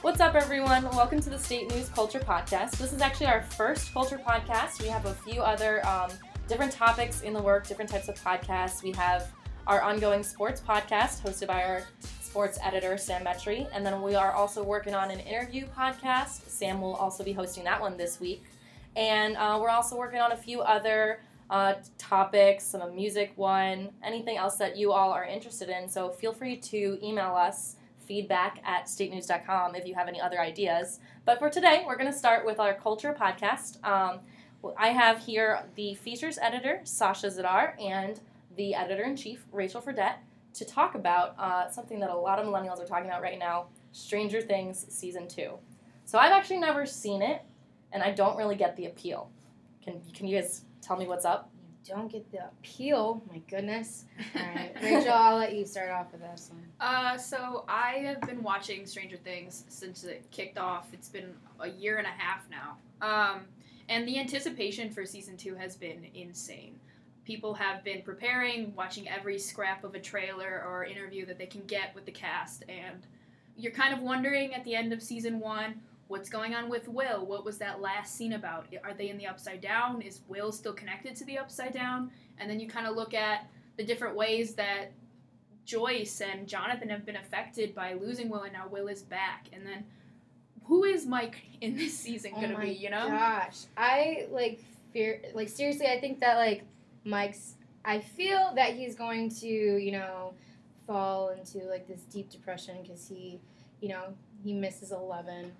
What's up, everyone? Welcome to the State News Culture Podcast. This is actually our first culture podcast. We have a few other um, different topics in the work, different types of podcasts. We have our ongoing sports podcast hosted by our sports editor, Sam Metry. And then we are also working on an interview podcast. Sam will also be hosting that one this week. And uh, we're also working on a few other uh, topics, some music one, anything else that you all are interested in. So feel free to email us feedback at statenews.com if you have any other ideas. But for today, we're going to start with our culture podcast. Um, I have here the features editor, Sasha Zidar, and the editor in chief, Rachel Fradette, to talk about uh, something that a lot of millennials are talking about right now Stranger Things Season 2. So I've actually never seen it, and I don't really get the appeal. Can, can you guys tell me what's up? Don't get the appeal. My goodness. All right, Rachel, I'll let you start off with this one. Uh, so I have been watching Stranger Things since it kicked off. It's been a year and a half now. Um, and the anticipation for season two has been insane. People have been preparing, watching every scrap of a trailer or interview that they can get with the cast, and you're kind of wondering at the end of season one what's going on with Will? What was that last scene about? Are they in the upside down? Is Will still connected to the upside down? And then you kind of look at the different ways that Joyce and Jonathan have been affected by losing Will, and now Will is back. And then who is Mike in this season Oh gonna my be? You know? Gosh, I like fear. Like seriously, I think that like Mike's. I feel that he's going to, you know, fall into like this deep depression because he, you know, he misses Eleven.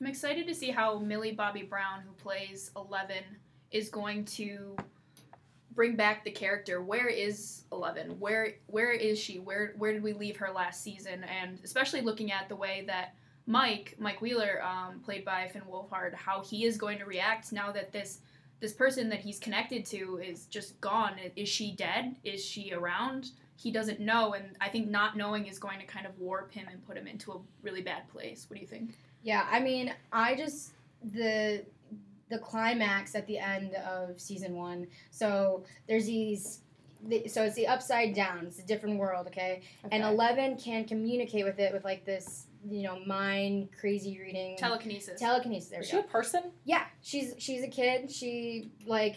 I'm excited to see how Millie Bobby Brown, who plays Eleven, is going to bring back the character. Where is Eleven? Where where is she? Where where did we leave her last season? And especially looking at the way that Mike Mike Wheeler, um, played by Finn Wolfhard, how he is going to react now that this this person that he's connected to is just gone. Is she dead? Is she around? He doesn't know, and I think not knowing is going to kind of warp him and put him into a really bad place. What do you think? Yeah, I mean, I just the the climax at the end of season one. So there's these. the- So it's the upside down. It's a different world, okay? okay? And Eleven can communicate with it with like this, you know, mind crazy reading Telekinesis. telekinesis. There we Is she go. a person? Yeah, she's she's a kid. She like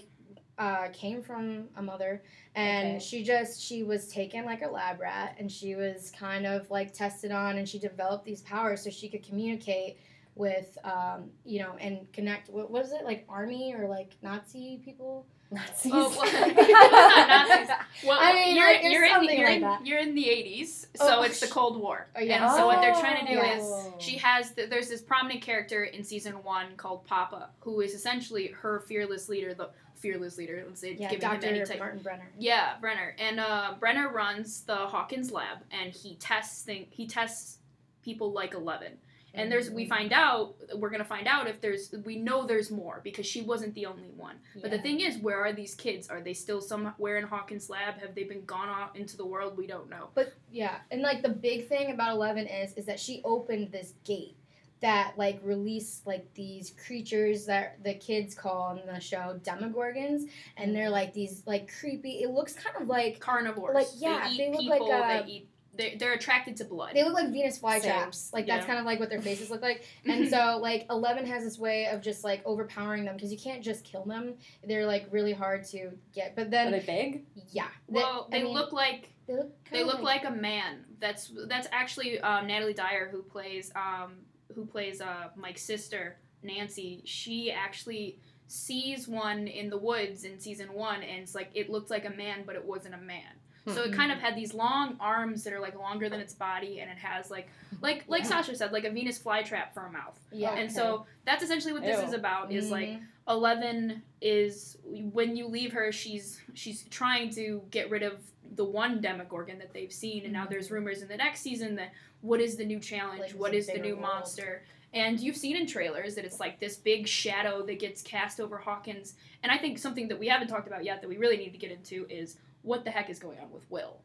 uh, came from a mother, and Okay. she just she was taken like a lab rat, and she was kind of like tested on, and she developed these powers so she could communicate with um, you know and connect. What was it like army or like Nazi people? Nazis. Oh, well, Nazis. Well, I mean, you're, like, you're in, something you're, like in, that. you're in the 80s, so Oh, it's the Cold War. Oh, yeah. And so what they're trying to do Oh. is she has th- there's this prominent character in season one called Papa, who is essentially her fearless leader, the fearless leader. Let's say Yeah, giving him any type. Martin Brenner. Yeah, Brenner, and uh, Brenner runs the Hawkins lab, and he tests thing he tests people like Eleven. And there's we Mm-hmm. find out we're gonna find out if there's we know there's more because she wasn't the only one. But the thing is, where are these kids? Are they still somewhere in Hawkins lab? Have they been gone out into the world? We don't know. But yeah, and like the big thing about Eleven is is that she opened this gate that like release like these creatures that the kids call in the show demogorgons, and they're like these like creepy. It looks kind of like Carnivores. Like, yeah, they eat they look people. like, uh, they eat. They're, they're attracted to blood. they look like Venus flytraps. Like that's kind of like what their faces look like. And so like Eleven has this way of just like overpowering them because you can't just kill them. They're like really hard to get. But Are then they big? yeah, well, I they mean, look like they look they kinda look like a man. That's that's actually um, Natalia Dyer who plays um, who plays uh, Mike's sister Nancy. She actually sees one in the woods in season one, and it's like it looked like a man, but it wasn't a man. So it kind of had these long arms that are like longer than its body, and it has like like like Yeah. Sasha said, like a Venus flytrap for a mouth. yeah. And so that's essentially what this Ew. is about. Is like Mhm. Eleven is when you leave her, she's she's trying to get rid of the one Demogorgon that they've seen, and now there's mm-hmm. rumors in the next season that what is the new challenge? Like, what it's is a the new world. monster? And you've seen in trailers that it's like this big shadow that gets cast over Hawkins. And I think something that we haven't talked about yet that we really need to get into is what the heck is going on with Will.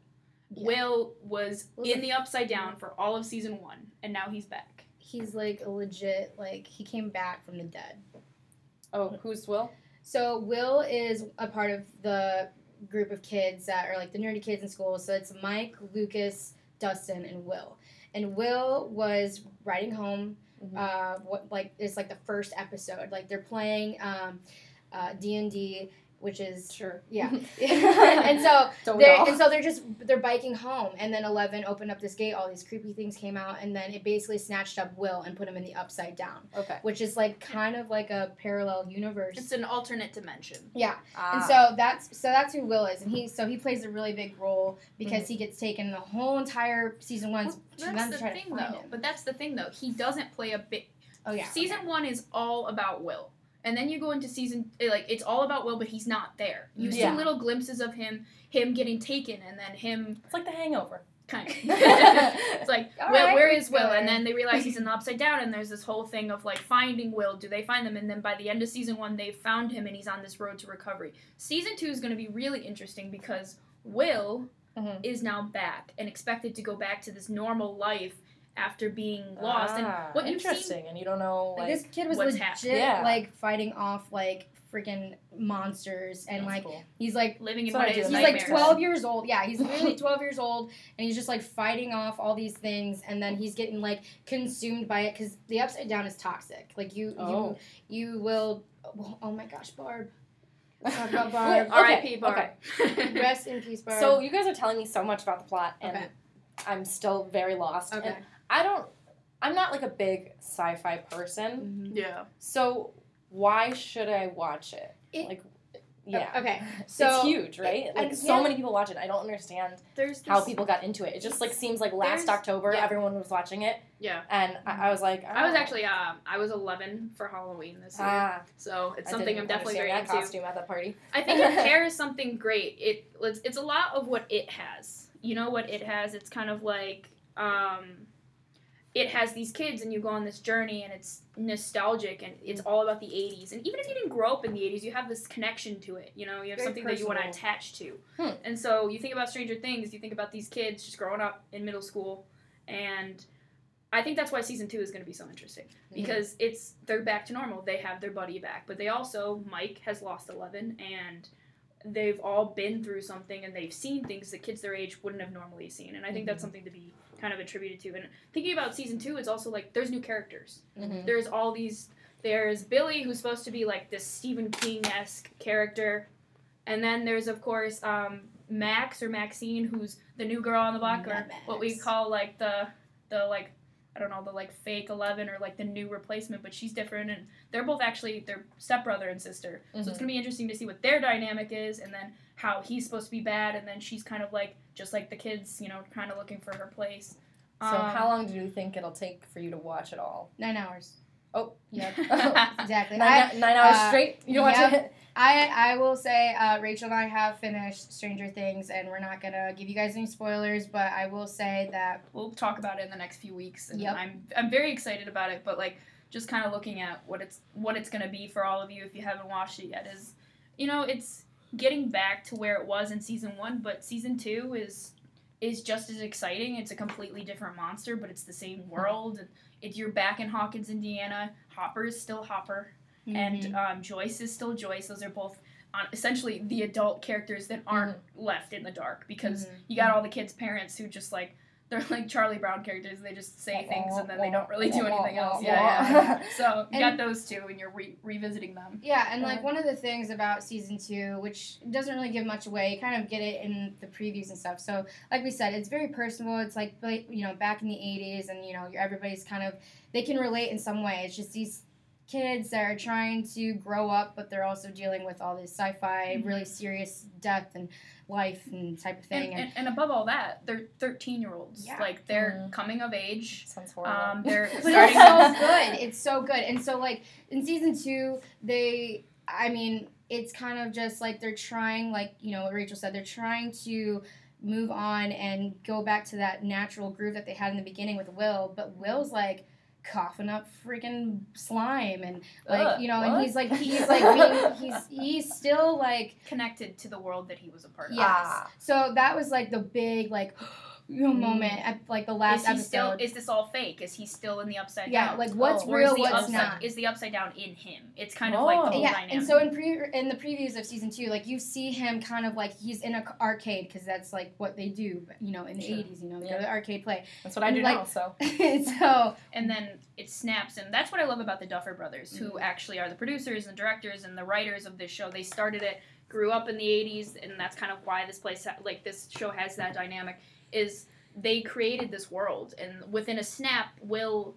Yeah. Will was Will's in a- the upside down mm-hmm. for all of season one, and now he's back. he's like a legit like he came back from the dead. Oh, who's Will? So Will is a part of the group of kids that are like the nerdy kids in school. So it's Mike, Lucas, Dustin, and Will. and Will was riding home. Mhm. Uh, what like it's like the first episode. Like they're playing um, uh, D and D, which is Sure. yeah. and so they're and so they're just they're biking home, and then Eleven opened up this gate. All these creepy things came out, and then it basically snatched up Will and put him in the upside down, Okay. which is like kind of like a parallel universe. It's an alternate dimension. yeah, and Ah. so that's so that's who Will is, and he so he plays a really big role because Mm-hmm. he gets taken the whole entire season one Well, to them that's the try thing, to find though. him. But that's the thing, though. He doesn't play a big. Oh yeah, Season okay. one is all about Will, and then you go into season eh, like it's all about Will, but he's not there. You Yeah. see little glimpses of him, him getting taken, and then him it's like The Hangover. kind of. it's like All Will, right, where we is Will? go. And then they realize he's in the upside down, and there's this whole thing of like finding Will. Do they find them? And then by the end of season one, they've found him, and he's on this road to recovery. Season two is going to be really interesting because Will Mhm. is now back and expected to go back to this normal life after being lost. Ah, and what you've seen interesting, and you don't know Like, like this kid was what's legit happening. Yeah. like fighting off like freaking monsters, and That's like cool. he's like living in That's what one I of do his in He's like nightmares. 12 years old. Yeah, he's literally 12 years old, and he's just like fighting off all these things, and then he's getting like consumed by it because the upside down is toxic. Like you, Oh. you, you will. Oh my gosh, Barb. Talk about Wait, Barb. R.I.P. okay, Barb. okay. Rest in peace, Barb. So you guys are telling me so much about the plot, and Okay. I'm still very lost. okay. And I don't. I'm not like a big sci-fi person, Mhm. yeah. so why should I watch it? It- like, yeah, Okay. So it's huge, right? it- Like I- so yeah. many people watch it. I don't understand There's this, how people got into it. It just like seems like last October yeah. everyone was watching it, Yeah. and I, I was like, I was oh. actually um I was 11 for Halloween this year, Ah, so it's something I'm definitely very understand that into. costume at that party. I think it pairs something great. It it's, it's a lot of what it has. You know what it has? It's kind of like um, it has these kids, and you go on this journey, and it's nostalgic, and it's mm. all about the '80s. And even if you didn't grow up in the '80s, you have this connection to it. You know, you have Very something that you want to attach to. Hmm. And so you think about Stranger Things. You think about these kids just growing up in middle school, and I think that's why season two is going to be so interesting mm-hmm. because it's they're back to normal. They have their buddy back, but they also Mike has lost Eleven, and they've all been through something, and they've seen things that kids their age wouldn't have normally seen. And I think that's mm-hmm. something to be kind of attributed to. And thinking about season two, it's also like there's new characters. Mhm. There's all these. There's Billy, who's supposed to be like this Stephen King esque character, and then there's of course um, Max or Maxine, who's the new girl on the block, or Max. what we call like the the like I don't know the like fake Eleven or like the new replacement, but she's different, and they're both actually they're stepbrother and sister. So it's Mhm. gonna be interesting to see what their dynamic is, and then how he's supposed to be bad, and then she's kind of like just like the kids, you know, kind of looking for her place. So Um, how long do you think it'll take for you to watch it all? nine hours. Oh, Yep. Exactly. I, nine, nine hours uh, straight. You don't watch it. I I will say uh, Rachel and I have finished Stranger Things, and we're not gonna give you guys any spoilers, but I will say that we'll talk about it in the next few weeks and Yep. I'm I'm very excited about it but like just kind of looking at what it's what it's going to be for all of you if you haven't watched it yet is you know it's getting back to where it was in season 1 but season 2 is is just as exciting it's a completely different monster but it's the same world it, you're back in Hawkins Indiana Hopper is still Hopper and Mhm. um, Joyce is still Joyce those are both on essentially the adult characters that aren't left in the dark because Mhm. you got all the kids' parents who just like they're like Charlie Brown characters. They just say things and then they don't really do anything else. Yeah, yeah. yeah. So you got those two, and you're re- revisiting them. Yeah, and like one of the things about season two, which doesn't really give much away, you kind of get it in the previews and stuff. So, like we said, it's very personal. It's like like, you know back in the '80s, and you know everybody's kind of they can relate in some way. It's just these kids that are trying to grow up, but they're also dealing with all this sci-fi, Mhm. really serious death and life and type of And, thing. and, and above all that, they're 13 year olds. Yeah. Like they're Mhm. coming of age. Sounds horrible. Um, they're but it's so good. It's so good. And so like in season two, they I mean, it's kind of just like they're trying, like, you know, what Rachel said, they're trying to move on and go back to that natural groove that they had in the beginning with Will, but Will's like coughing up freaking slime and like Ugh, you know and he's like he's like being, he's he's still like connected to the world that he was a part of. Yes. Ah. So that was like the big like you know, moment at like the last is he episode. still? Is this all fake? Is he still in the upside yeah, down? Yeah, like what's Oh. Real, what's upside, not. Is the upside down in him? It's kind of like the Oh. whole yeah, dynamic. and so in pre in the previews of season two, like you see him kind of like he's in a c- arcade because that's like what they do, you know, in the Sure. eighties. You know, they Yeah. go to arcade play. That's what I do Like- now. So so and then it snaps and that's what i love about the duffer brothers Mm-hmm. who actually are the producers and directors and the writers of this show they started it grew up in the 80s and that's kind of why this place like this show has that dynamic is they created this world and within a snap will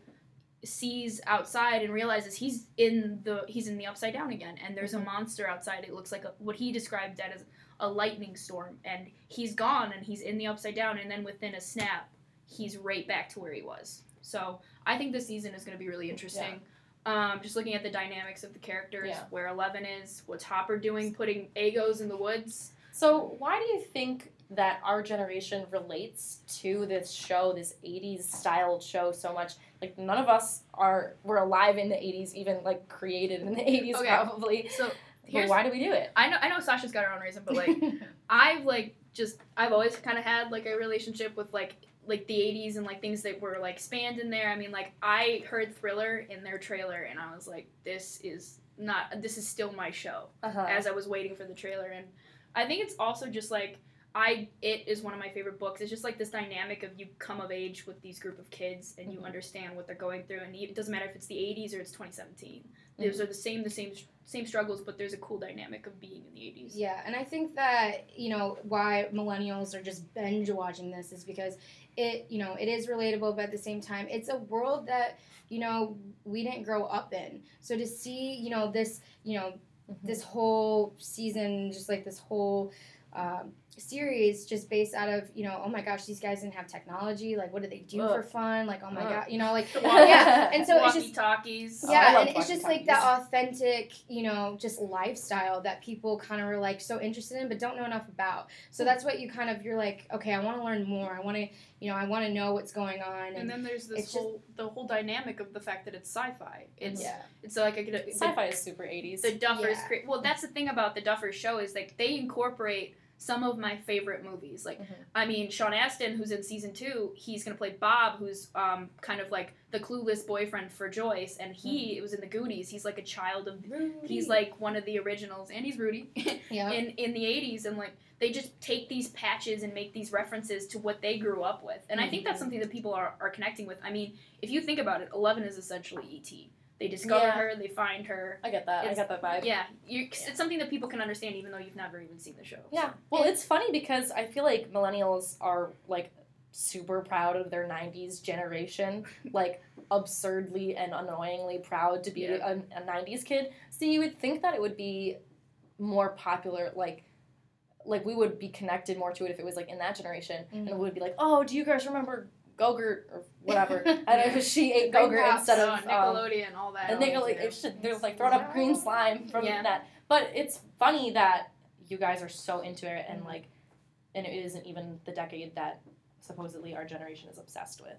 sees outside and realizes he's in the he's in the upside down again and there's Mm-hmm. a monster outside. It looks like a, what he described that as a lightning storm and he's gone and he's in the upside down and then within a snap he's right back to where he was. So i think this season is going to be really interesting. Um, just looking at the dynamics of the characters Yeah. where 11 is what's hopper doing putting Eggos in the woods. So, why do you think that our generation relates to this show, this 80s styled show so much? Like none of us are were alive in the 80s, even like created in the 80s Okay. probably. so But why do we do it? i know i know sasha's got her own reason but like I've like just I've always kind of had like a relationship with like like the 80s and like things that were like spanned in there. I mean, like I heard Thriller in their trailer and I was like this is not this is still my show Uh-huh. as I was waiting for the trailer and I think it's also just like I it is one of my favorite books. It's just like this dynamic of you come of age with these group of kids and you Mhm. understand what they're going through and it doesn't matter if it's the 80s or it's 2017. Those are the same the same same struggles but there's a cool dynamic of being in the 80s. Yeah, and I think that you know why millennials are just binge watching this is because it you know it is relatable, but at the same time, it's a world that you know we didn't grow up in. So to see you know this you know Mhm. this whole season, just like this whole um, series, just based out of you know oh my gosh these guys didn't have technology. Like what did they do for fun? Like oh my Ugh. god, you know like yeah, and so it's just walkie talkies. Oh, yeah, love and it's just like that authentic, you know, just lifestyle that people kind of are like so interested in, but don't know enough about. So that's what you kind of you're like, okay, I want to learn more. I want to, you know, I want to know what's going on. And And, then there's this It's just- whole the whole dynamic of the fact that it's sci-fi. It's yeah, it's like a, the, Sci-fi is super 80s. the Duffers. Yeah. cre- well, that's the thing about the Duffers show is like they incorporate some of my favorite movies. Like Mhm. I mean, Sean Astin, who's in season two, he's gonna play Bob, who's um kind of like the clueless boyfriend for Joyce, and he Mm-hmm. it was in the Goonies. He's like a child of. He's like one of the originals, and he's Rudy. yeah, in in the 80s and like they just take these patches and make these references to what they grew up with and i think that's something that people are, are connecting with i mean if you think about it 11 is essentially et they discover Yeah. her they find her I get that. I get that vibe. yeah you, it's something that people can understand even though you've never even seen the show Yeah. Well, it's funny because I feel like millennials are like super proud of their 90s generation, like absurdly and annoyingly proud to be Yeah. a, a 90s kid. So you would think that it would be more popular like like we would be connected more to it if it was like in that generation and it Mhm. would be like, "Oh, do you guys remember Gogurt or whatever?" I don't know if she ate Green Gogurt instead Uh, of um, nickelodeon and all that and Nickelodeon, go like, it's just, they're like throwing up green slime from Yeah. that. But it's funny that you guys are so into it and Mhm. like, and it isn't even the decade that supposedly our generation is obsessed with.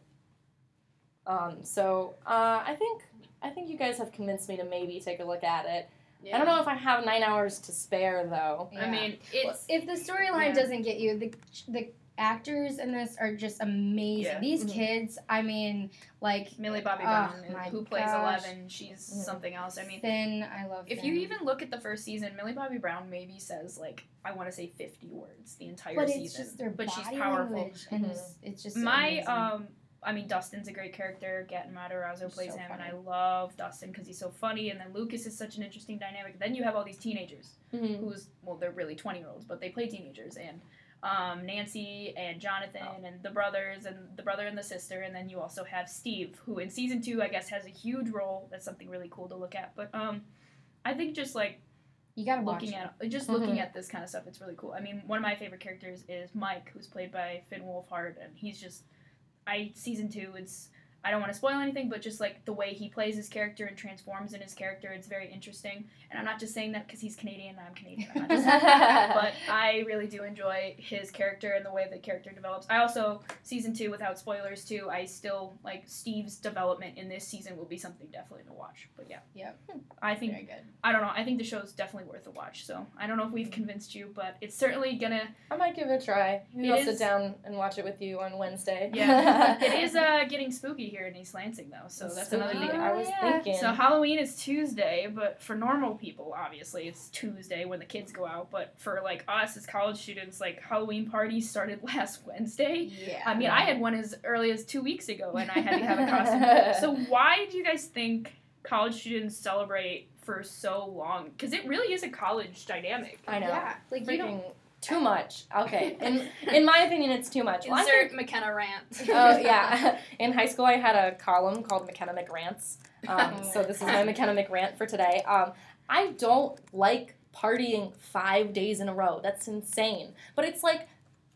Um, so uh, I think I think you guys have convinced me to maybe take a look at it. Yeah. I don't know if I have nine hours to spare though. Yeah. i mean it's if the storyline Yeah. doesn't get you, the the actors in this are just amazing. Yeah. These Mhm. kids, I mean, like millie bobby Oh, brown my who plays gosh. 11 she's Mhm. something else i mean Finn, I love. if Finn. you even look at the first season millie bobby brown maybe says like i want to say 50 words the entire but season it's just their but body she's powerful language, and Mhm. it's, it's just my amazing. um I mean Dustin's a great character. Gaten Matarazzo plays so him, and I love Dustin because he's so funny. And then Lucas is such an interesting dynamic. Then you have all these teenagers Mm-hmm. who's well, they're really twenty year olds, but they play teenagers. And um, Nancy and Jonathan Oh. and the brothers and the brother and the sister. And then you also have Steve, who in season two I guess has a huge role. That's something really cool to look at. But um, I think just like you gotta watch looking it. at just looking Mhm. at this kind of stuff, it's really cool. I mean, one of my favorite characters is Mike, who's played by Finn Wolfhard, and he's just I season two. It's I don't want to spoil anything, but just like the way he plays his character and transforms in his character, it's very interesting. And I'm not just saying that because he's Canadian and I'm Canadian. I'm not just that, but I really do enjoy his character and the way the character develops. I also season two, without spoilers too, I still like Steve's development in this season will be something definitely to watch. But yeah, Yep. I think Very good. I don't know. I think the show's definitely worth a watch. So I don't know if we've convinced you, but it's certainly gonna. I might give it a try. Maybe I'll is- sit down and watch it with you on Wednesday. Yeah, it is uh getting spooky here in East Lansing though. So that's another thing. I was oh, Yeah. thinking. So Halloween is Tuesday, but for normal people, obviously it's Tuesday when the kids go out. But for like us as college students, like Halloween parties started last Wednesday. Yeah. I mean, I had one as early as two weeks ago, and I had to have a costume. so why do you guys think college students celebrate for so long? Because it really is a college dynamic. I know. Yeah. Like you don't. Too much. Okay. In in my opinion, it's too much. Well, Insert think- McKenna rant. oh yeah. In high school, I had a column called McKenna McRants. Um, so this is my McKenna McRant for today. Um, I don't like partying five days in a row. That's insane. But it's like,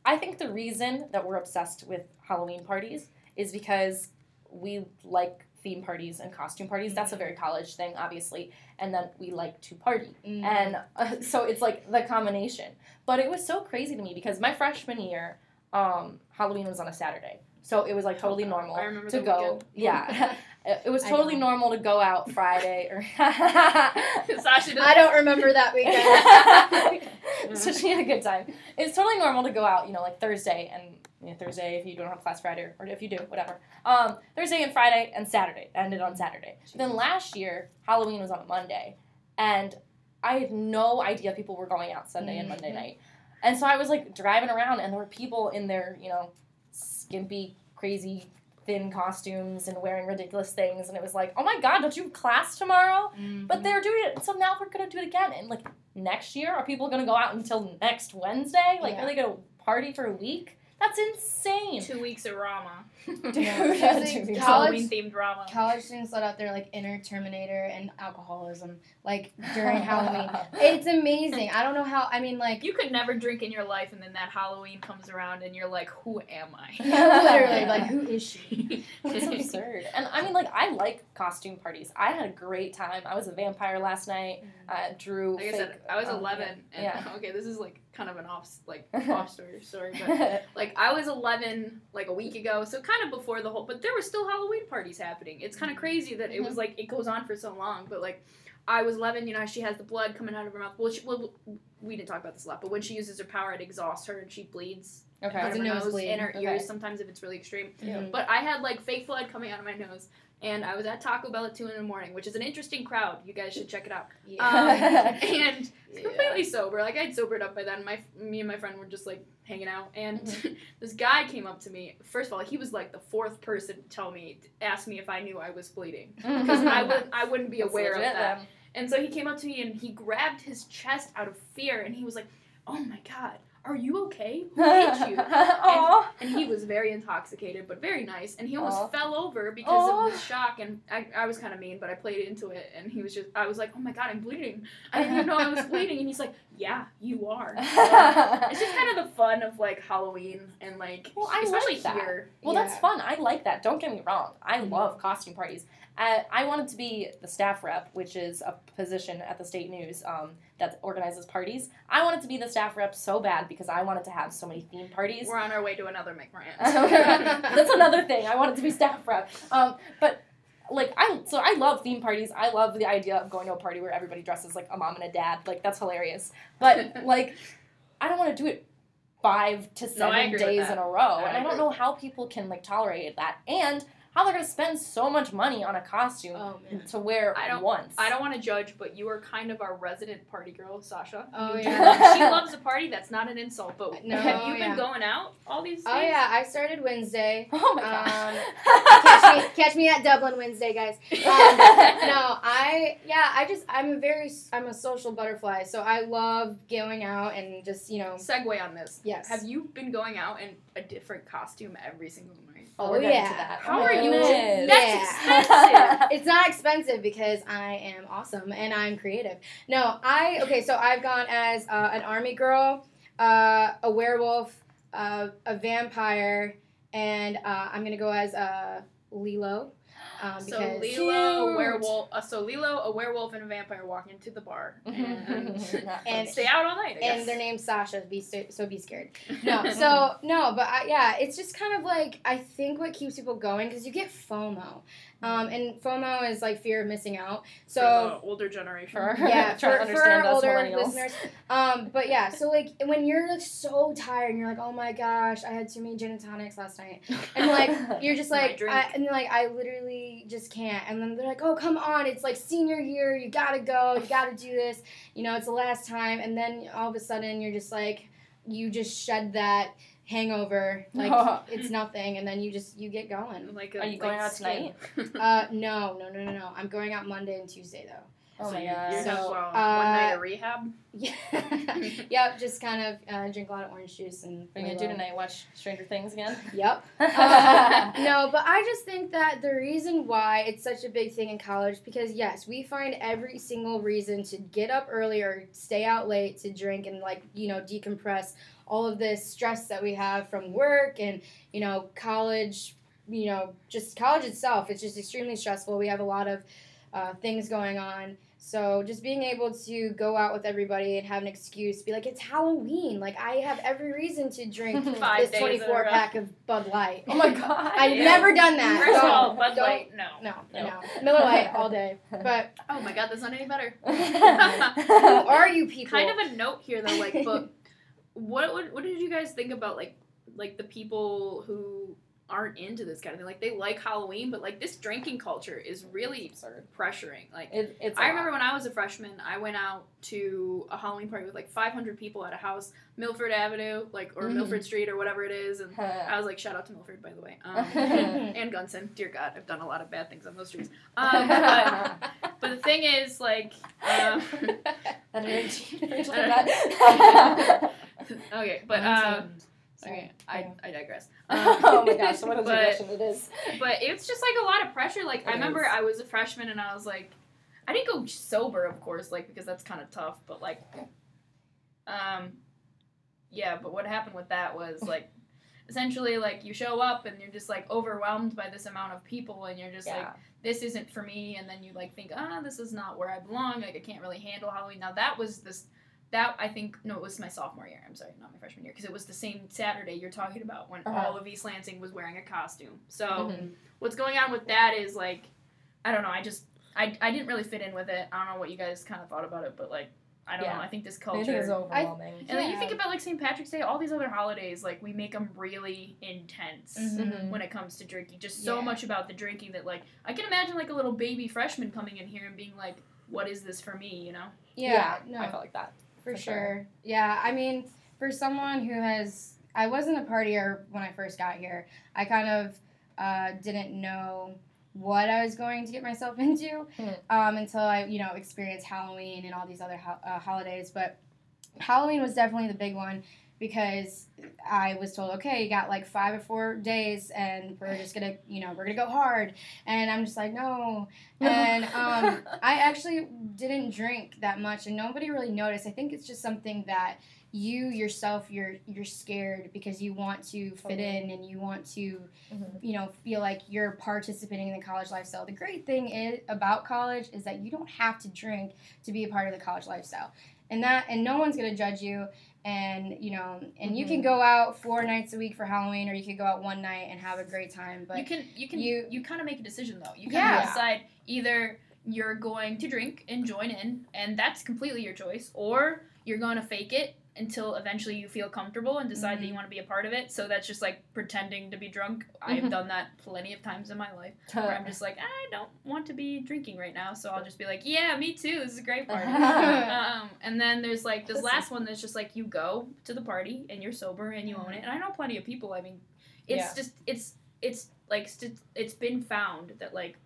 I think the reason that we're obsessed with Halloween parties is because we like theme parties and costume parties. That's a very college thing, obviously. And then we like to party. Mm. And uh, so it's like the combination. But it was so crazy to me because my freshman year, um, Halloween was on a Saturday. So it was like totally normal I remember to go. weekend. Yeah. It it was totally normal to go out Friday or Sasha I don't remember that weekend. so she had a good time. It's totally normal to go out, you know, like Thursday and you know, Thursday if you don't have class Friday or if you do, whatever. Um, Thursday and Friday and Saturday ended on Saturday. But then last year Halloween was on a Monday, and I had no idea people were going out Sunday and Monday Mhm. night, and so I was like driving around and there were people in their you know skimpy, crazy. Thin costumes and wearing ridiculous things, and it was like, oh my god, don't you have class tomorrow? Mm-hmm. But they're doing it, so now we're gonna do it again. And like next year, are people gonna go out until next Wednesday? Like, Yeah. are they gonna party for a week? That's insane. Two weeks of Rama. Dude, Yeah, yeah, seriously, college- Halloween themed drama. college students let out their like inner Terminator and alcoholism like during Halloween. It's amazing. I don't know how. I mean, like You could never drink in your life, and then that Halloween comes around, and you're like, "Who am I?" literally, like who is she? It's absurd. And I mean, like, I like costume parties. I had a great time. I was a vampire last night. Uh, Drew. Like I said, I was um, 11, and yeah. okay, this is like kind of an off like off story story, but like I was 11 like a week ago, so kind of before the whole, but there were still Halloween parties happening. It's kind of crazy that it was mm-hmm. like it goes on for so long, but like I was 11, you know, she has the blood coming out of her mouth. Well, she, well, we didn't talk about this a lot, but when she uses her power, it exhausts her and she bleeds okay. out It's of a her nose nosebleed. and her Okay. ears. Sometimes if it's really extreme. Yeah. But I had like fake blood coming out of my nose. And I was at Taco Bell at two in the morning, which is an interesting crowd. You guys should check it out. Yeah. Um, and Yeah. completely sober. Like I'd sobered up by then. My me and my friend were just like hanging out, and Mm-hmm. this guy came up to me. First of all, he was like the fourth person to tell me, ask me if I knew I was bleeding, because I would I wouldn't be That's aware of that. then. And so he came up to me and he grabbed his chest out of fear, and he was like, "Oh my god." Are you okay? Who hit you? Aw. And he was very intoxicated, but very nice. And he almost Aw. fell over because Aw. of the shock. And I, I was kind of mean, but I played into it. And he was just, I was like, oh my god, I'm bleeding. I didn't even know I was bleeding. And he's like, yeah, you are. it's just kind of the fun of like Halloween and like, Well, I especially like that. here. Well, that's fun. I like that. Don't get me wrong. I Mhm. love costume parties. Uh, I wanted to be the staff rep, which is a position at the state news um, that organizes parties. I wanted to be the staff rep so bad because I wanted to have so many theme parties. We're on our way to another McRant. That's another thing. I wanted to be staff rep. Um, but like I so I love theme parties. I love the idea of going to a party where everybody dresses like a mom and a dad. Like that's hilarious. But like I don't want to do it five to seven with days in a row. I and I don't know how people can like tolerate that and how they're gonna spend so much money on a costume oh to wear I don't- once. I don't want to judge, but you are kind of our resident party girl, Sasha. Oh, You- yeah. she loves a party. That's not an insult, but No, have you yeah. been going out all these days? Oh yeah, I started Wednesday. Oh my god. Um, catch me, catch me at Dublin Wednesday, guys. Um, no, I yeah, I just I'm a very I'm a social butterfly, so I love going out and just you know Segue on this. yes. Have you been going out in a different costume every single night? Oh, Oh, we're yeah. to that. How Oh my are you? goodness. That's Yeah. expensive. it's not expensive because I am awesome and I'm creative. No, I okay. So I've gone as uh, an army girl, uh, a werewolf, uh, a vampire, and uh, I'm gonna go as a Lilo. Um, So Lilo, a Cute. werewolf. Uh, so Lilo, a werewolf, and a vampire walk into the bar and, And- stay out all night. I guess. and their name's Sasha. Be so, so be scared. No, so no, but I, yeah, it's just kind of like I think what keeps people going because you get FOMO, um, and FOMO is like fear of missing out. So For the older generation. For- yeah, Trying to for, for our us older listeners. Um, but yeah, so like when you're like so tired and you're like, oh my gosh, I had too many gin and tonics last night, and like you're just like. I, and like I literally just can't. And then they're like, oh come on, it's like senior year, you gotta go, you gotta do this. You know, it's the last time. And then all of a sudden you're just like, you just shed that hangover like it's nothing, and then you just you get going. Like Are you going out tonight? Uh, no, no, no, no, no. I'm going out Monday and Tuesday though. Oh so my god. You're So, just, well, uh, one night of rehab. Yeah. yep, just kind of uh, drink a lot of orange juice and. What are you gonna do tonight? Watch Stranger Things again? Yep. Uh, no, but I just think that the reason why it's such a big thing in college because yes, we find every single reason to get up early or stay out late to drink and like you know decompress all of this stress that we have from work and you know college. You know, just college itself. It's just extremely stressful. We have a lot of uh, things going on. So just being able to go out with everybody and have an excuse, be like, it's Halloween. Like I have every reason to drink Five this days in a 24 pack of Bud Light. oh my god. I've Yeah. never done that. First of all, Bud don't- Light, no. No, No. no, Miller Light all day. But Oh my god, that's not any better. who are you people? kind of a note here though, like, but what what, what did you guys think about like like the people who aren't into this kind of thing? Like they like Halloween, but like this drinking culture is really absurd. pressuring. Like It, it's. I remember when I was a freshman, I went out to a Halloween party with like 500 people at a house, Milford Avenue, like or Mhm. Milford Street or whatever it is, and I was like, shout out to Milford, by the way, um, and Gunson. Dear God, I've done a lot of bad things on those streets. Um, but, but the thing is, like, um, that energy. Rachel, okay, but um, okay, I, I digress. oh my gosh, what a digression it is. but it's just like a lot of pressure. Like I It remember is. I was a freshman and I was like, I didn't go sober, of course, like because that's kind of tough. But like, um, yeah. But what happened with that was like, essentially, like you show up and you're just like overwhelmed by this amount of people, and you're just like, this isn't for me. And then you like think, ah, this is not where I belong. Like I can't really handle Halloween. Now that was this. That I think no, it was my sophomore year. I'm sorry, not my freshman year, because it was the same Saturday you're talking about when Uh-huh. all of East Lansing was wearing a costume. So Mhm. what's going on with that is like I don't know, I just I, I didn't really fit in with it. I don't know what you guys kind of thought about it, but like I don't Yeah. know. I think this culture is it's overwhelming. and then you think about like St. Patrick's Day, all these other holidays, like we make them really intense Mhm. when it comes to drinking. Just so Yeah. much about the drinking that like I can imagine like a little baby freshman coming in here and being like, "What is this for me?" You know? yeah, I no, felt like that. For, for sure. sure. Yeah, I mean, for someone who has, I wasn't a partier when I first got here. I kind of uh, didn't know what I was going to get myself into Hmm. um, until I, you know, experienced Halloween and all these other ho- uh, holidays. But Halloween was definitely the big one because I was told, okay, you got like five or four days, and we're just gonna, you know, we're gonna go hard. And I'm just like, no. And um, I actually didn't drink that much, and nobody really noticed. I think it's just something that you yourself you're you're scared because you want to fit Totally. in and you want to Mhm. you know feel like you're participating in the college lifestyle the great thing is about college is that you don't have to drink to be a part of the college lifestyle and that and no one's going to judge you and you know and you can Mhm. go out four nights a week for halloween or you could go out one night and have a great time but you can you can you- you, kind of make a decision though. You kind Yeah. of decide either you're going to drink and join in, and that's completely your choice, or you're going to fake it until eventually you feel comfortable and decide that you want to be a part of it. So that's just like pretending to be drunk. I've Mhm. done that plenty of times in my life where I'm just like, I don't want to be drinking right now, so I'll just be like, yeah, me too. This is a great party. um, and then there's like this This last one that's just like you go to the party and you're sober and you own it. And I know plenty of people. I mean, it's Yeah. just it's it's like st- it's been found that like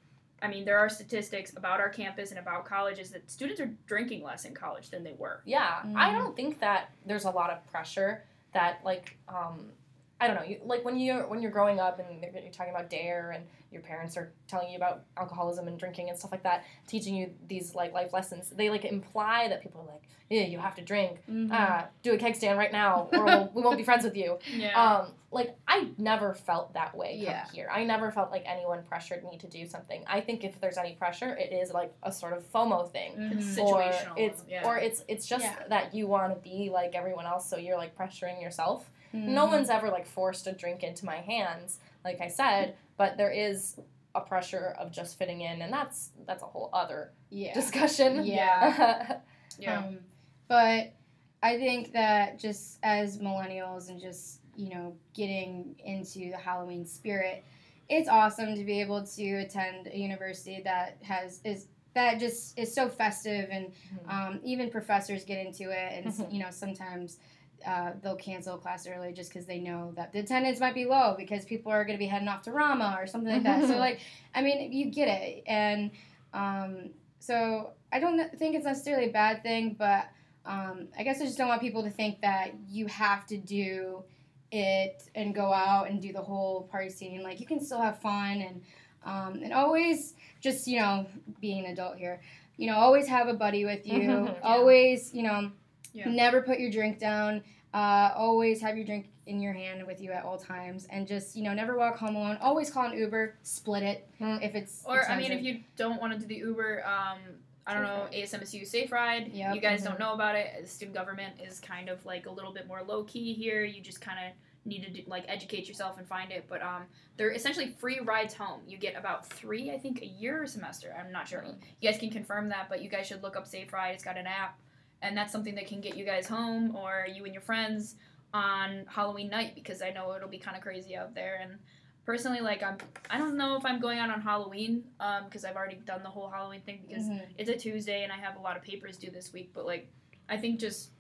I mean there are statistics about our campus and about colleges that students are drinking less in college than they were. Yeah, I Mhm. don't think that there's a lot of pressure that like um I don't know, you, like when you're when you're growing up and you're you're talking about dare and your parents are telling you about alcoholism and drinking and stuff like that, teaching you these like life lessons. They like imply that people are like, yeah, you have to drink. Mhm. Ah, do a keg stand right now, or we'll, we won't be friends with you. Yeah. Um, like I never felt that way Yeah. come here. I never felt like anyone pressured me to do something. I think if there's any pressure, it is like a sort of FOMO thing. Mhm. Or Situational, it's yeah. or it's it's just Yeah. that you want to be like everyone else, so you're like pressuring yourself. No Mhm. one's ever like forced a drink into my hands, like I said, but there is a pressure of just fitting in, and that's that's a whole other yeah. discussion. Yeah. Yeah. Um, but I think that just as millennials and just, you know, getting into the Halloween spirit, it's awesome to be able to attend a university that has is that just is so festive and Mhm. um, even professors get into it and Mhm. you know sometimes uh, they'll cancel a class early just because they know that the attendance might be low because people are going to be heading off to Rama or something like that. so like, I mean, you get it, and um, so I don't think it's necessarily a bad thing, but um, I guess I just don't want people to think that you have to do it and go out and do the whole party scene. Like you can still have fun and um, and always just you know being an adult here. You know, always have a buddy with you. Yeah. Always, you know, Yeah. never put your drink down. Uh, always have your drink in your hand with you at all times, and just you know, never walk home alone. Always call an Uber. Split it Mm. if it's Or I mean, if you don't want to do the Uber, um, I don't know, ASMSU Safe Ride. Yep. You guys Mhm. don't know about it. The student government is kind of like a little bit more low key here. You just kind of need to do, like educate yourself and find it. But um, they're essentially free rides home. You get about three, I think, a year or semester. I'm not sure. You guys can confirm that, but you guys should look up Safe Ride. It's got an app, and that's something that can get you guys home or you and your friends on Halloween night because I know it'll be kind of crazy out there. And personally, like I'm, I don't know if I'm going out on Halloween um because I've already done the whole Halloween thing because Mhm. it's a Tuesday and I have a lot of papers due this week. But like, I think just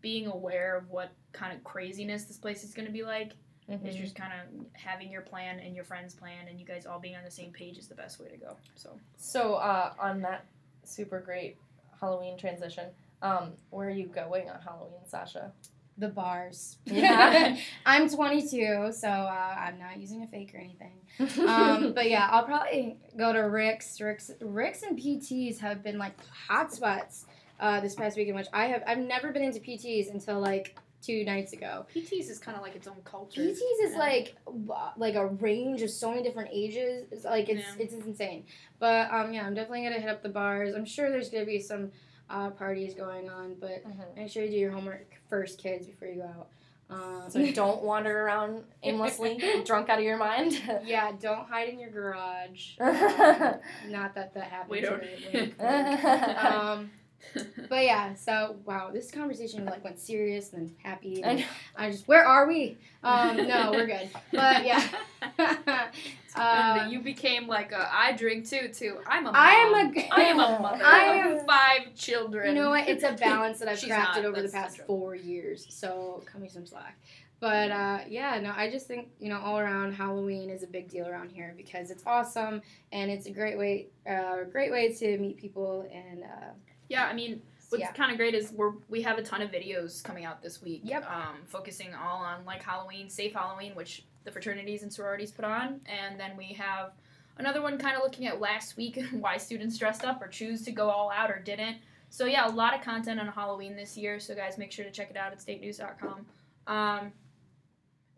being aware of what kind of craziness this place is going to be like Mhm. is just kind of having your plan and your friends' plan and you guys all being on the same page is the best way to go. So. So, uh, on that super great Halloween transition, um, where are you going on Halloween, Sasha? the bars. Yeah. I'm 22, so uh, I'm not using a fake or anything. Um, but yeah, I'll probably go to Rick's. Rick's, Rick's and PTs have been like hotspots uh, this past weekend, which I have. I've never been into PTs until like two nights ago. PTs is kind of like its own culture. PTs is Yeah. like like a range of so many different ages. It's like it's Yeah. it's insane. But um, yeah, I'm definitely gonna hit up the bars. I'm sure there's gonna be some uh, parties going on, but Mhm. make sure you do your homework first, kids, before you go out. Um, So don't wander around aimlessly, drunk out of your mind. yeah, don't hide in your garage. Um, not that that happens. We don't- here, wink, wink. um, but yeah, so wow, this conversation like went serious and then happy. I And know. I just, where are we? Um, no, we're good. But yeah, and uh, you became like a I drink too too. I'm a mom. I am a- I am a mother I am- five children. you know what? It's a balance that I've crafted not, over the past four years. So cut me some slack. But uh, yeah, no, I just think you know all around Halloween is a big deal around here because it's awesome and it's a great way, uh, great way to meet people and uh, Yeah, I mean, what's yeah. kind of great is we're we have a ton of videos coming out this week. Yep. Um, focusing all on like Halloween, safe Halloween, which the fraternities and sororities put on, and then we have another one kind of looking at last week and why students dressed up or choose to go all out or didn't. So yeah, a lot of content on Halloween this year. So guys, make sure to check it out at statenews.com. Um,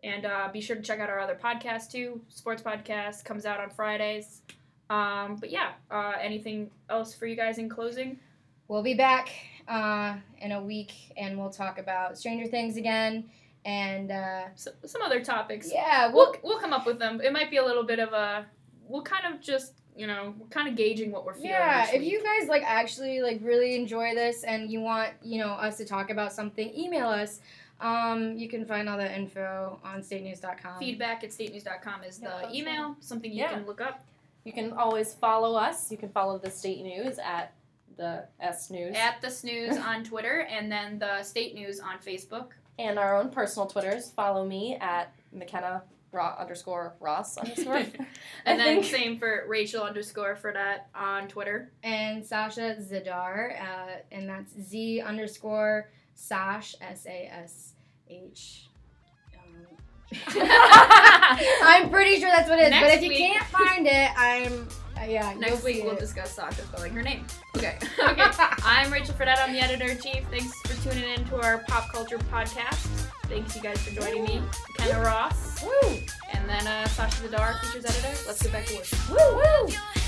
and uh, be sure to check out our other podcast too. Sports podcast comes out on Fridays. Um, but yeah, uh, anything else for you guys in closing? We'll be back uh, in a week and we'll talk about Stranger Things again. And uh, So, some other topics. yeah, we'll, We'll we'll come up with them. It might be a little bit of a. We'll kind of just you know we're kind of gauging what we're feeling. yeah, if you guys like actually like really enjoy this and you want you know us to talk about something, email us. Um, you can find all that info on statenews.com. feedback at statenews.com is Yeah, the email. Something you Yeah. can look up You can always follow us. You can follow the state news at the S News at the snooze on Twitter and then the state news on Facebook. And our own personal Twitters. Follow me at McKenna Raw underscore Ross underscore. I And then think- same for Rachel underscore Fradette on Twitter. and Sasha Zidar, uh, and that's Z underscore Sash S A S H. Um, I'm pretty sure that's what it is. but if you week- can't find it, I'm yeah. you'll Next week we'll it. discuss Sasha spelling her name. Okay. Okay. I'm Rachel Fradette. I'm the editor in chief. Thanks for tuning in to our pop culture podcast. Thanks you guys for joining me. Kenna Ross. Woo! And then uh, Sasha Zidar, features editor. Let's get back to work. Woo! Woo!